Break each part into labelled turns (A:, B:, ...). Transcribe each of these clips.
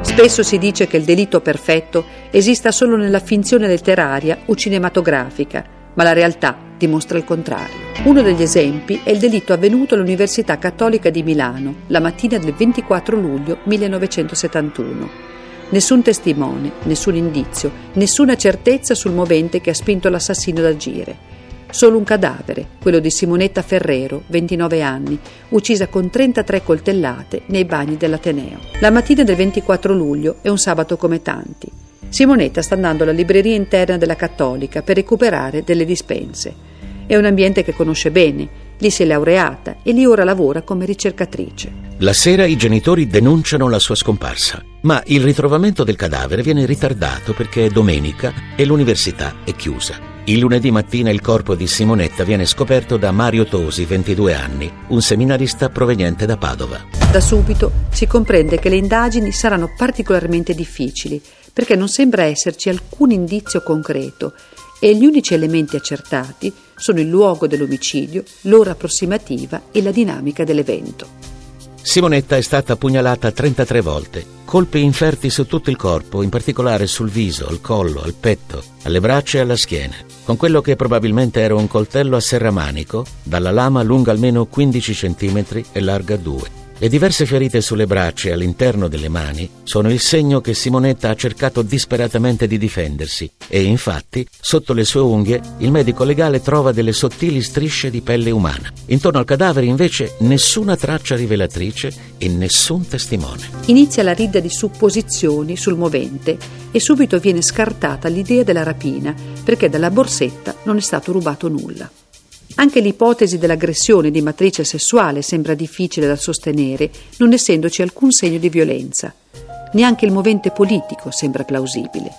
A: Spesso si dice che il delitto perfetto esista solo nella finzione letteraria o cinematografica, ma la realtà dimostra il contrario. Uno degli esempi è il delitto avvenuto all'Università Cattolica di Milano la mattina del 24 luglio 1971. Nessun testimone, nessun indizio, nessuna certezza sul movente che ha spinto l'assassino ad agire. Solo un cadavere, quello di Simonetta Ferrero, 29 anni, uccisa con 33 coltellate nei bagni dell'Ateneo. La mattina del 24 luglio è un sabato come tanti. Simonetta sta andando alla libreria interna della Cattolica per recuperare delle dispense. È un ambiente che conosce bene, lì si è laureata e lì ora lavora come ricercatrice.
B: La sera i genitori denunciano la sua scomparsa, ma il ritrovamento del cadavere viene ritardato perché è domenica e l'università è chiusa. Il lunedì mattina il corpo di Simonetta viene scoperto da Mario Tosi, 22 anni, un seminarista proveniente da Padova.
A: Da subito si comprende che le indagini saranno particolarmente difficili perché non sembra esserci alcun indizio concreto e gli unici elementi accertati sono il luogo dell'omicidio, l'ora approssimativa e la dinamica dell'evento.
B: Simonetta è stata pugnalata 33 volte, colpi inferti su tutto il corpo, in particolare sul viso, al collo, al petto, alle braccia e alla schiena, con quello che probabilmente era un coltello a serramanico, dalla lama lunga almeno 15 cm e larga 2. Le diverse ferite sulle braccia e all'interno delle mani sono il segno che Simonetta ha cercato disperatamente di difendersi e infatti sotto le sue unghie il medico legale trova delle sottili strisce di pelle umana. Intorno al cadavere invece nessuna traccia rivelatrice e nessun testimone.
A: Inizia la rida di supposizioni sul movente e subito viene scartata l'idea della rapina perché dalla borsetta non è stato rubato nulla. Anche l'ipotesi dell'aggressione di matrice sessuale sembra difficile da sostenere, non essendoci alcun segno di violenza. Neanche il movente politico sembra plausibile.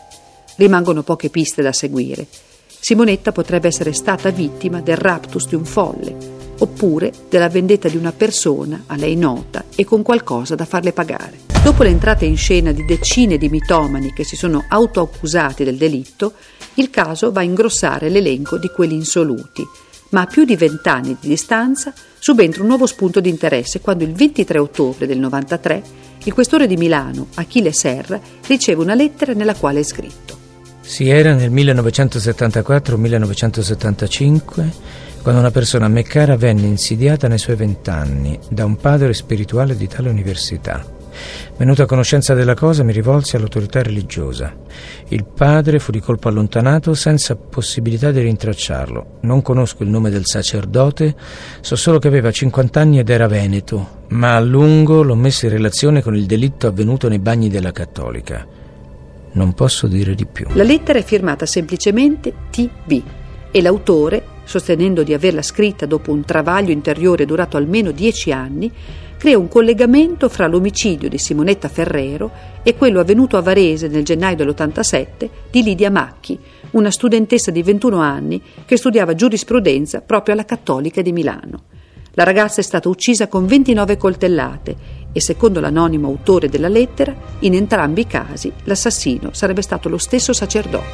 A: Rimangono poche piste da seguire. Simonetta potrebbe essere stata vittima del raptus di un folle, oppure della vendetta di una persona a lei nota e con qualcosa da farle pagare. Dopo l'entrata in scena di decine di mitomani che si sono autoaccusati del delitto, il caso va a ingrossare l'elenco di quelli insoluti ma a più di vent'anni di distanza subentra un nuovo spunto di interesse quando il 23 ottobre del 93 il questore di Milano, Achille Serra, riceve una lettera nella quale è scritto.
C: Si era nel 1974-1975 quando una persona a me cara venne insidiata nei suoi vent'anni da un padre spirituale di tale università Venuto a conoscenza della cosa mi rivolsi all'autorità religiosa. Il padre fu di colpo allontanato senza possibilità di rintracciarlo. Non conosco il nome del sacerdote, so solo che aveva 50 anni ed era veneto, ma a lungo l'ho messo in relazione con il delitto avvenuto nei bagni della Cattolica. Non posso dire di più.
A: La lettera è firmata semplicemente TB e l'autore, sostenendo di averla scritta dopo un travaglio interiore durato almeno dieci anni, crea un collegamento fra l'omicidio di Simonetta Ferrero e quello avvenuto a Varese nel gennaio dell'87 di Lidia Macchi, una studentessa di 21 anni che studiava giurisprudenza proprio alla Cattolica di Milano. La ragazza è stata uccisa con 29 coltellate e, secondo l'anonimo autore della lettera, in entrambi i casi l'assassino sarebbe stato lo stesso sacerdote.